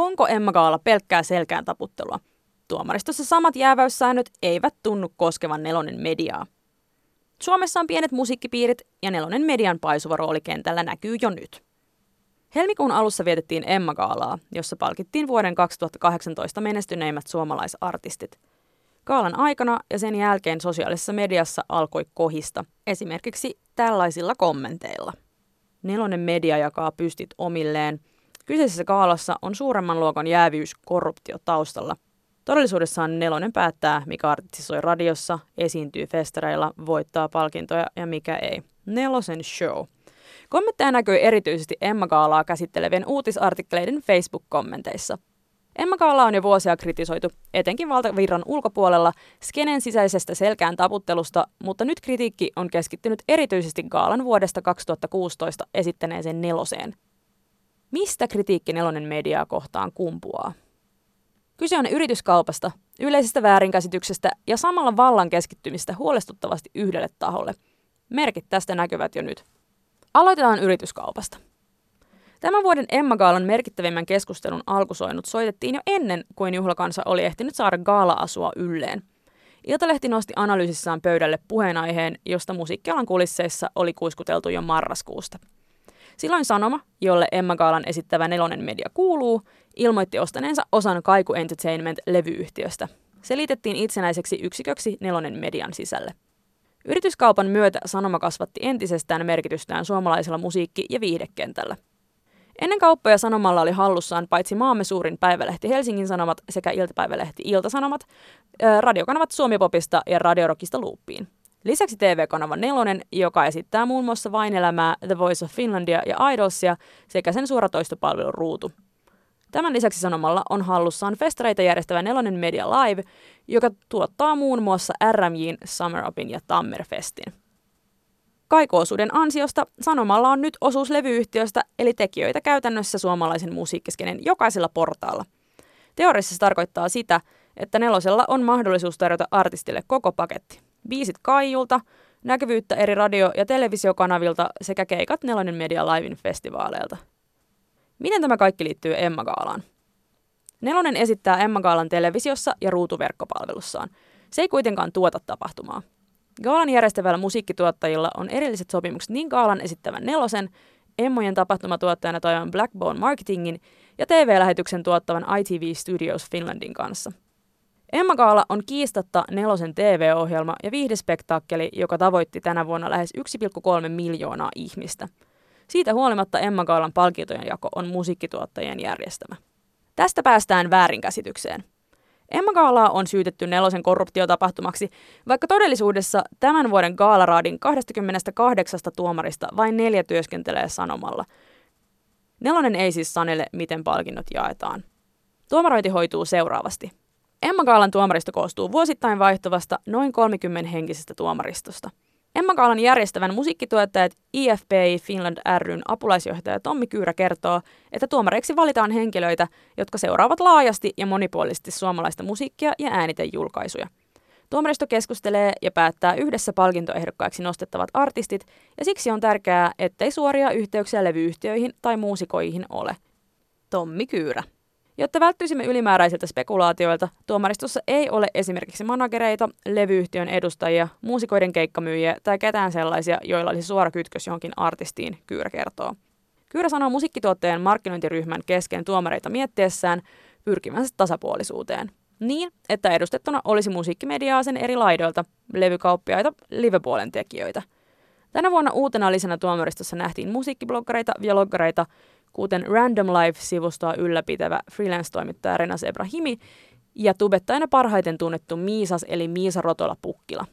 Onko Emma Gaala pelkkää selkään taputtelua? Tuomaristossa samat jääväyssäännöt eivät tunnu koskevan nelonen mediaa. Suomessa on pienet musiikkipiirit ja nelonen median paisuva rooli kentällä näkyy jo nyt. Helmikuun alussa vietettiin Emma Gaalaa, jossa palkittiin vuoden 2018 menestyneimmät suomalaisartistit. Gaalan aikana ja sen jälkeen sosiaalisessa mediassa alkoi kohista, esimerkiksi tällaisilla kommenteilla. Nelonen media jakaa pystit omilleen. Kyseisessä kaalassa on suuremman luokan jäävyys korruptio taustalla. Todellisuudessaan Nelonen päättää, mikä artisti soi radiossa, esiintyy festareilla, voittaa palkintoja ja mikä ei. Nelosen show. Kommentteja näkyy erityisesti Emma Gaalaa käsittelevien uutisartikkeleiden Facebook-kommenteissa. Emma Gaala on jo vuosia kritisoitu, etenkin valtavirran ulkopuolella, skenen sisäisestä selkään taputtelusta, mutta nyt kritiikki on keskittynyt erityisesti Gaalan vuodesta 2016 esittäneeseen neloseen. Mistä kritiikki nelonen mediaa kohtaan kumpuaa? Kyse on yrityskaupasta, yleisestä väärinkäsityksestä ja samalla vallan keskittymistä huolestuttavasti yhdelle taholle. Merkit tästä näkyvät jo nyt. Aloitetaan yrityskaupasta. Tämän vuoden Emma Gaalan merkittävimmän keskustelun alkusoinut soitettiin jo ennen kuin juhlakansa oli ehtinyt saada gaala-asua ylleen. Iltalehti nosti analyysissaan pöydälle puheenaiheen, josta musiikkialan kulisseissa oli kuiskuteltu jo marraskuusta. Silloin Sanoma, jolle Emma Gaalan esittävä nelonen media kuuluu, ilmoitti ostaneensa osan Kaiku Entertainment-levyyhtiöstä. Se liitettiin itsenäiseksi yksiköksi nelonen median sisälle. Yrityskaupan myötä Sanoma kasvatti entisestään merkitystään suomalaisella musiikki- ja viihdekentällä. Ennen kauppoja Sanomalla oli hallussaan paitsi maamme suurin päivälehti Helsingin Sanomat sekä iltapäivälehti Iltasanomat, radiokanavat Suomipopista ja Radiorokista Luuppiin. Lisäksi TV-kanava Nelonen, joka esittää muun muassa Vain elämää, The Voice of Finlandia ja Idolsia sekä sen suoratoistopalvelun Ruutu. Tämän lisäksi Sanomalla on hallussaan festareita järjestävä Nelonen Media Live, joka tuottaa muun muassa RMJin, Summer Upin ja Tammerfestin. Kaikoosuuden ansiosta Sanomalla on nyt osuus levyyhtiöstä, eli tekijöitä käytännössä suomalaisen musiikkiskenen jokaisella portaalla. Teoriassa se tarkoittaa sitä, että nelosella on mahdollisuus tarjota artistille koko paketti. Biisit Kaijulta, näkyvyyttä eri radio- ja televisiokanavilta sekä keikat Nelonen Media Livein festivaaleilta. Miten tämä kaikki liittyy Emma Gaalaan? Nelonen esittää Emma Gaalan televisiossa ja ruutuverkkopalvelussaan. Se ei kuitenkaan tuota tapahtumaa. Gaalan järjestävällä musiikkituottajilla on erilliset sopimukset niin Gaalan esittävän nelosen, Emmojen tapahtumatuottajana toimivan Blackbone Marketingin ja TV-lähetyksen tuottavan ITV Studios Finlandin kanssa. Emma Gaala on kiistatta nelosen TV-ohjelma ja viihdespektaakkeli, joka tavoitti tänä vuonna lähes 1,3 miljoonaa ihmistä. Siitä huolimatta Emma Gaalan palkintojen jako on musiikkituottajien järjestämä. Tästä päästään väärinkäsitykseen. Emma Gaalaa on syytetty nelosen korruptiotapahtumaksi, vaikka todellisuudessa tämän vuoden Gaalaraadin 28 tuomarista vain neljä työskentelee sanomalla. Nelonen ei siis sanele, miten palkinnot jaetaan. Tuomarointi hoituu seuraavasti. Emma Gaalan tuomaristo koostuu vuosittain vaihtuvasta noin 30 henkisestä tuomaristosta. Emma Gaalan järjestävän musiikkituottajat IFPI Finland ryn apulaisjohtaja Tommi Kyyrä kertoo, että tuomareiksi valitaan henkilöitä, jotka seuraavat laajasti ja monipuolisesti suomalaista musiikkia ja äänitejulkaisuja. Tuomaristo keskustelee ja päättää yhdessä palkintoehdokkaiksi nostettavat artistit, ja siksi on tärkeää, ettei suoria yhteyksiä levyyhtiöihin tai muusikoihin ole. Tommi Kyyrä. Jotta välttyisimme ylimääräisiltä spekulaatioilta, tuomaristossa ei ole esimerkiksi managereita, levyyhtiön edustajia, muusikoiden keikkamyyjiä tai ketään sellaisia, joilla olisi suora kytkös johonkin artistiin, Kyyrä kertoo. Kyyrä sanoo musiikkituotteen markkinointiryhmän kesken tuomareita miettiessään pyrkimänsä tasapuolisuuteen. Niin, että edustettuna olisi musiikkimediaa sen eri laidoilta, levykauppiaita, livepuolen tekijöitä. Tänä vuonna uutena lisenä tuomaristossa nähtiin musiikkibloggareita, vloggareita, kuten Random Life-sivustoa ylläpitävä freelance-toimittaja Renas Ebrahimi ja tubettajana parhaiten tunnettu Miisas eli Miisa Rotola Pukkila.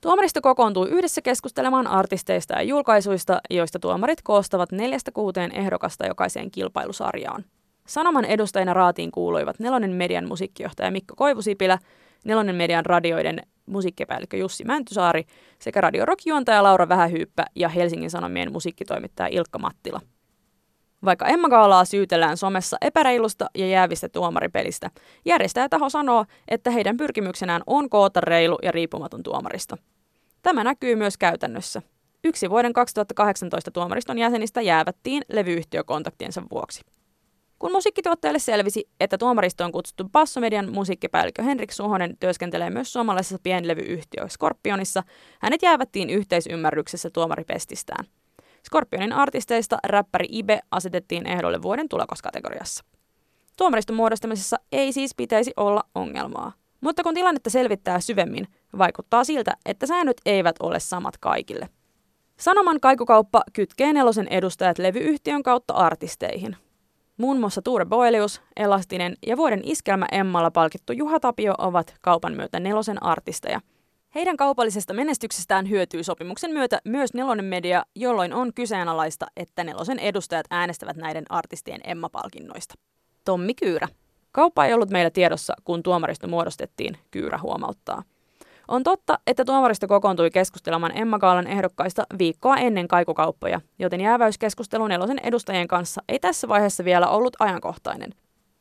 Tuomaristo kokoontuu yhdessä keskustelemaan artisteista ja julkaisuista, joista tuomarit koostavat neljästä kuuteen ehdokasta jokaiseen kilpailusarjaan. Sanoman edustajina raatiin kuuluivat Nelonen Median musiikkijohtaja Mikko Koivusipilä, Nelonen Median radioiden musiikkipäällikkö Jussi Mäntysaari sekä Radio Rock-juontaja Laura Vähähyyppä ja Helsingin Sanomien musiikkitoimittaja Ilkka Mattila. Vaikka Emma Gaalaa syytellään somessa epäreilusta ja jäävistä tuomaripelistä, järjestäjätaho sanoo, että heidän pyrkimyksenään on koota reilu ja riippumaton tuomaristo. Tämä näkyy myös käytännössä. Yksi vuoden 2018 tuomariston jäsenistä jäävättiin levyyhtiökontaktiensa vuoksi. Kun musiikkituottajalle selvisi, että tuomaristoon kutsuttu Bassomedian musiikkipäällikkö Henrik Suhonen työskentelee myös suomalaisessa pienlevyyhtiö Scorpionissa, hänet jäävättiin yhteisymmärryksessä tuomaripestistään. Scorpionin artisteista räppäri Ibe asetettiin ehdolle vuoden tulokaskategoriassa. Tuomariston muodostamisessa ei siis pitäisi olla ongelmaa. Mutta kun tilannetta selvittää syvemmin, vaikuttaa siltä, että säännöt eivät ole samat kaikille. Sanoman kaikukauppa kytkee nelosen edustajat levyyhtiön kautta artisteihin. Muun muassa Tuure Boelius, Elastinen ja vuoden iskelmä Emmalla palkittu Juha Tapio ovat kaupan myötä nelosen artisteja. Heidän kaupallisesta menestyksestään hyötyy sopimuksen myötä myös nelonen media, jolloin on kyseenalaista, että nelosen edustajat äänestävät näiden artistien Emma-palkinnoista. Tommi Kyyrä. Kauppa ei ollut meillä tiedossa, kun tuomaristo muodostettiin, Kyyrä huomauttaa. On totta, että tuomaristo kokoontui keskustelemaan Emma Kaalan ehdokkaista viikkoa ennen kaikukauppoja, joten jääväyskeskustelu nelosen edustajien kanssa ei tässä vaiheessa vielä ollut ajankohtainen.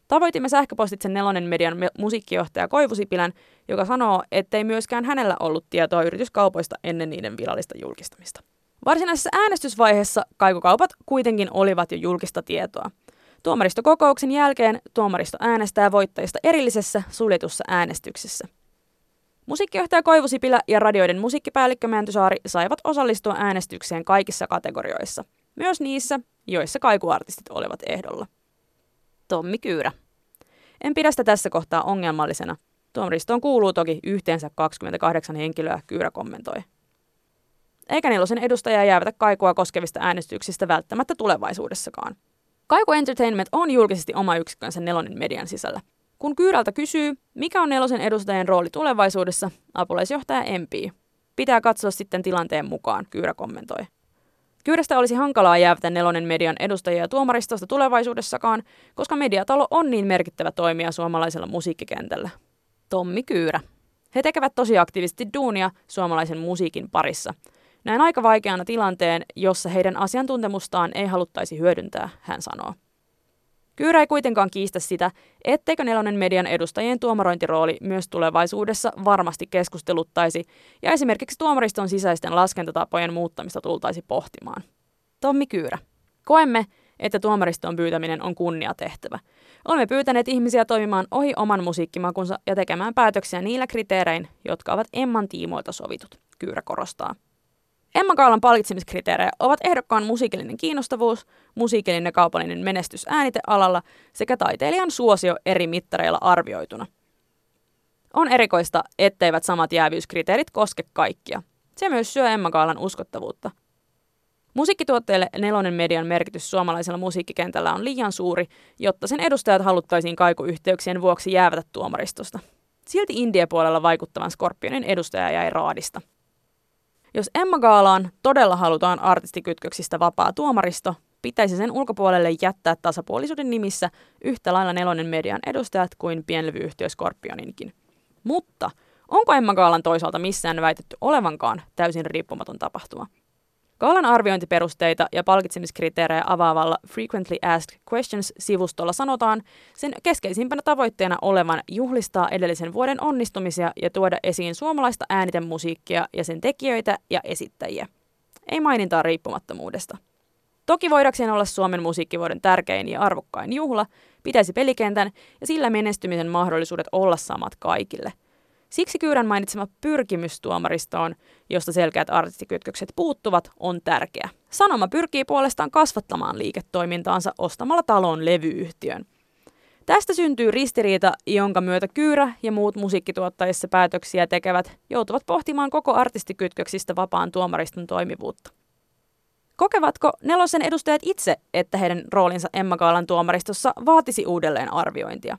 Tavoitimme sähköpostitse nelonen median musiikkijohtaja Koivu Sipilän, joka sanoo, ettei myöskään hänellä ollut tietoa yrityskaupoista ennen niiden virallista julkistamista. Varsinaisessa äänestysvaiheessa kaikukaupat kuitenkin olivat jo julkista tietoa. Tuomaristokokouksen jälkeen tuomaristo äänestää voittajista erillisessä suljetussa äänestyksessä. Musiikkijohtaja Koivu Sipilä ja radioiden musiikkipäällikkö Mäntysaari saivat osallistua äänestykseen kaikissa kategorioissa, myös niissä, joissa kaikuartistit olivat ehdolla. Tommi Kyyrä. En pidä sitä tässä kohtaa ongelmallisena. Tuomaristoon kuuluu toki yhteensä 28 henkilöä, Kyyrä kommentoi. Eikä nelosen edustajaa jäävätä kaikua koskevista äänestyksistä välttämättä tulevaisuudessakaan. Kaiku Entertainment on julkisesti oma yksikkönsä nelonen median sisällä. Kun Kyyrältä kysyy, mikä on nelosen edustajien rooli tulevaisuudessa, apulaisjohtaja empii. Pitää katsoa sitten tilanteen mukaan, Kyyrä kommentoi. Kyyrästä olisi hankalaa jäävätä nelonen median edustajia tuomaristosta tulevaisuudessakaan, koska mediatalo on niin merkittävä toimija suomalaisella musiikkikentällä. Tommi Kyyrä. He tekevät tosi aktiivisesti duunia suomalaisen musiikin parissa. Näin aika vaikeana tilanteen, jossa heidän asiantuntemustaan ei haluttaisi hyödyntää, hän sanoo. Kyyrä ei kuitenkaan kiistä sitä, etteikö nelonen median edustajien tuomarointirooli myös tulevaisuudessa varmasti keskusteluttaisi ja esimerkiksi tuomariston sisäisten laskentatapojen muuttamista tultaisi pohtimaan. Tommi Kyyrä. Koemme, että tuomariston pyytäminen on kunniatehtävä. Olemme pyytäneet ihmisiä toimimaan ohi oman musiikkimakunsa ja tekemään päätöksiä niillä kriteerein, jotka ovat Emman tiimoilta sovitut, Kyyrä korostaa. Emma Kaalan palkitsemiskriteerejä ovat ehdokkaan musiikillinen kiinnostavuus, musiikillinen ja kaupallinen menestys äänitealalla sekä taiteilijan suosio eri mittareilla arvioituna. On erikoista, etteivät samat jäävyyskriteerit koske kaikkia. Se myös syö Emma Kaalan uskottavuutta. Musiikkituotteille nelonen median merkitys suomalaisella musiikkikentällä on liian suuri, jotta sen edustajat haluttaisiin kaikuyhteyksien vuoksi jäävätä tuomaristosta. Silti India-puolella vaikuttavan Scorpionin edustaja jäi raadista. Jos Emma Gaalaan todella halutaan artistikytköksistä vapaa tuomaristo, pitäisi sen ulkopuolelle jättää tasapuolisuuden nimissä yhtä lailla nelonen median edustajat kuin pienlevyyhtiö Scorpioninkin. Mutta onko Emma Gaalan toisaalta missään väitetty olevankaan täysin riippumaton tapahtuma? Gaalan arviointiperusteita ja palkitsemiskriteerejä avaavalla Frequently Asked Questions-sivustolla sanotaan sen keskeisimpänä tavoitteena olevan juhlistaa edellisen vuoden onnistumisia ja tuoda esiin suomalaista äänitemusiikkia ja sen tekijöitä ja esittäjiä. Ei mainintaa riippumattomuudesta. Toki voidakseen olla Suomen musiikkivuoden tärkein ja arvokkain juhla, pitäisi pelikentän ja sillä menestymisen mahdollisuudet olla samat kaikille – Siksi Kyyrän mainitsema pyrkimys tuomaristoon, josta selkeät artistikytkökset puuttuvat, on tärkeä. Sanoma pyrkii puolestaan kasvattamaan liiketoimintaansa ostamalla talon levyyhtiön. Tästä syntyy ristiriita, jonka myötä Kyyrä ja muut musiikkituottajissa päätöksiä tekevät joutuvat pohtimaan koko artistikytköksistä vapaan tuomariston toimivuutta. Kokevatko nelosen edustajat itse, että heidän roolinsa Emma Kaalan tuomaristossa vaatisi uudelleen arviointia?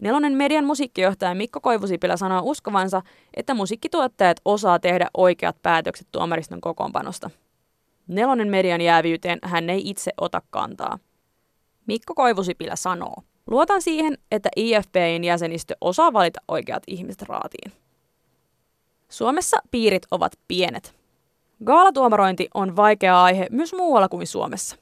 Nelonen median musiikkijohtaja Mikko Koivusipilä sanoo uskovansa, että musiikkituottajat osaa tehdä oikeat päätökset tuomariston kokoonpanosta. Nelonen median jäävyyteen hän ei itse ota kantaa. Mikko Koivusipilä sanoo, luotan siihen, että IFPin jäsenistö osaa valita oikeat ihmiset raatiin. Suomessa piirit ovat pienet. Gaalatuomarointi on vaikea aihe myös muualla kuin Suomessa.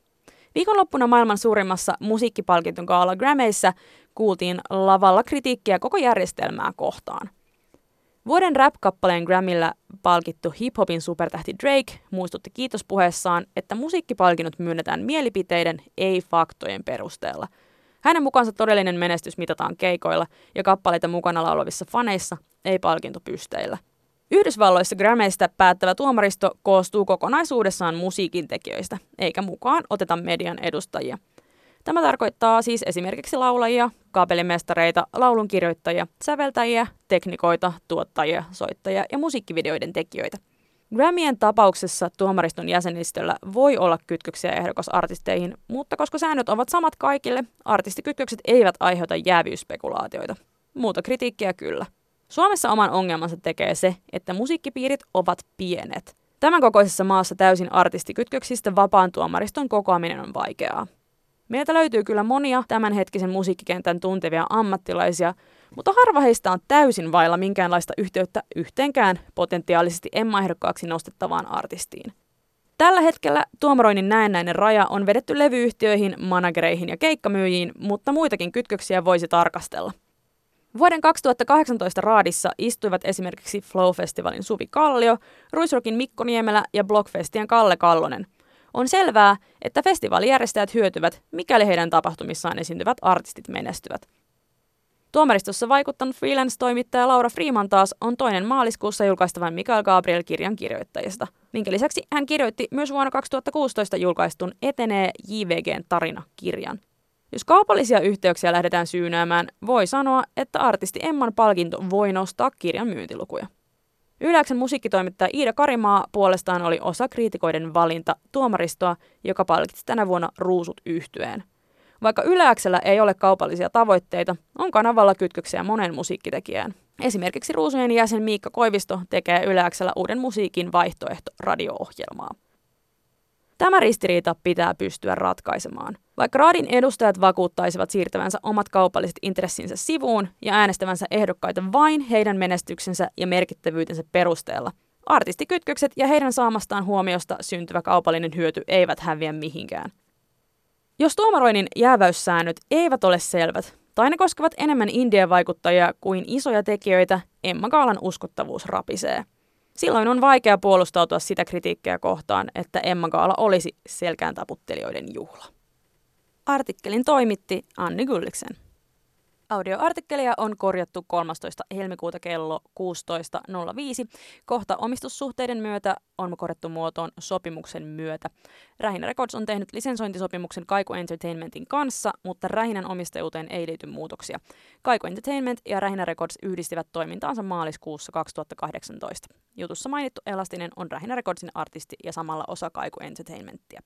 Viikonloppuna maailman suurimmassa musiikkipalkinton gaala Grammyissa kuultiin lavalla kritiikkiä koko järjestelmää kohtaan. Vuoden rap-kappaleen Grammyllä palkittu hip-hopin supertähti Drake muistutti kiitospuheessaan, että musiikkipalkinnot myönnetään mielipiteiden, ei faktojen perusteella. Hänen mukaansa todellinen menestys mitataan keikoilla ja kappaleita mukana laulavissa faneissa, ei palkintopysteillä. Yhdysvalloissa Grammyista päättävä tuomaristo koostuu kokonaisuudessaan musiikin tekijöistä, eikä mukaan oteta median edustajia. Tämä tarkoittaa siis esimerkiksi laulajia, kapelimestareita, laulunkirjoittajia, säveltäjiä, teknikoita, tuottajia, soittajia ja musiikkivideoiden tekijöitä. Grammien tapauksessa tuomariston jäsenistöllä voi olla kytköksiä ehdokasartisteihin, mutta koska säännöt ovat samat kaikille, artistikytkökset eivät aiheuta jäävyysspekulaatioita. Muuta kritiikkiä kyllä. Suomessa oman ongelmansa tekee se, että musiikkipiirit ovat pienet. Tämän kokoisessa maassa täysin artistikytköksistä vapaan tuomariston kokoaminen on vaikeaa. Meiltä löytyy kyllä monia tämänhetkisen musiikkikentän tuntevia ammattilaisia, mutta harva heistä on täysin vailla minkäänlaista yhteyttä yhteenkään potentiaalisesti emmaehdokkaaksi nostettavaan artistiin. Tällä hetkellä tuomaroinnin näennäinen raja on vedetty levyyhtiöihin, managereihin ja keikkamyyjiin, mutta muitakin kytköksiä voisi tarkastella. Vuoden 2018 raadissa istuivat esimerkiksi Flow-festivaalin Suvi Kallio, Ruisrokin Mikko Niemelä ja Blockfestien Kalle Kallonen. On selvää, että festivaalijärjestäjät hyötyvät, mikäli heidän tapahtumissaan esiintyvät artistit menestyvät. Tuomaristossa vaikuttanut freelance-toimittaja Laura Freeman taas on toinen maaliskuussa julkaistavan Mikael Gabriel-kirjan kirjoittajista, minkä lisäksi hän kirjoitti myös vuonna 2016 julkaistun Etenee JVGn tarina-kirjan. Jos kaupallisia yhteyksiä lähdetään syynäämään, voi sanoa, että artisti Emman palkinto voi nostaa kirjan myyntilukuja. Yläksen musiikkitoimittaja Iida Karimaa puolestaan oli osa kriitikoiden valinta tuomaristoa, joka palkitsi tänä vuonna ruusut yhtyeen. Vaikka Yläksellä ei ole kaupallisia tavoitteita, on kanavalla kytköksiä monen musiikkitekijään. Esimerkiksi Ruusujen jäsen Miikka Koivisto tekee Yläksellä uuden musiikin vaihtoehto radio-ohjelmaa. Tämä ristiriita pitää pystyä ratkaisemaan. Vaikka raadin edustajat vakuuttaisivat siirtävänsä omat kaupalliset intressinsä sivuun ja äänestävänsä ehdokkaita vain heidän menestyksensä ja merkittävyytensä perusteella, artistikytkökset ja heidän saamastaan huomiosta syntyvä kaupallinen hyöty eivät häviä mihinkään. Jos tuomaroinnin jääväyssäännöt eivät ole selvät, tai ne koskevat enemmän indien vaikuttajia kuin isoja tekijöitä, Emma Gaalan uskottavuus rapisee. Silloin on vaikea puolustautua sitä kritiikkiä kohtaan, että Emma Gaala olisi selkään taputtelijoiden juhla. Artikkelin toimitti Anni Gulliksen. Audioartikkelia on korjattu 13. helmikuuta kello 16.05. Kohta omistussuhteiden myötä on korjattu muotoon sopimuksen myötä. Rähinä Records on tehnyt lisensointisopimuksen Kaiku Entertainmentin kanssa, mutta Rähinän omistajuuteen ei liity muutoksia. Kaiku Entertainment ja Rähinä Records yhdistivät toimintaansa maaliskuussa 2018. Jutussa mainittu Elastinen on Rähinä Recordsin artisti ja samalla osa Kaiku Entertainmentia.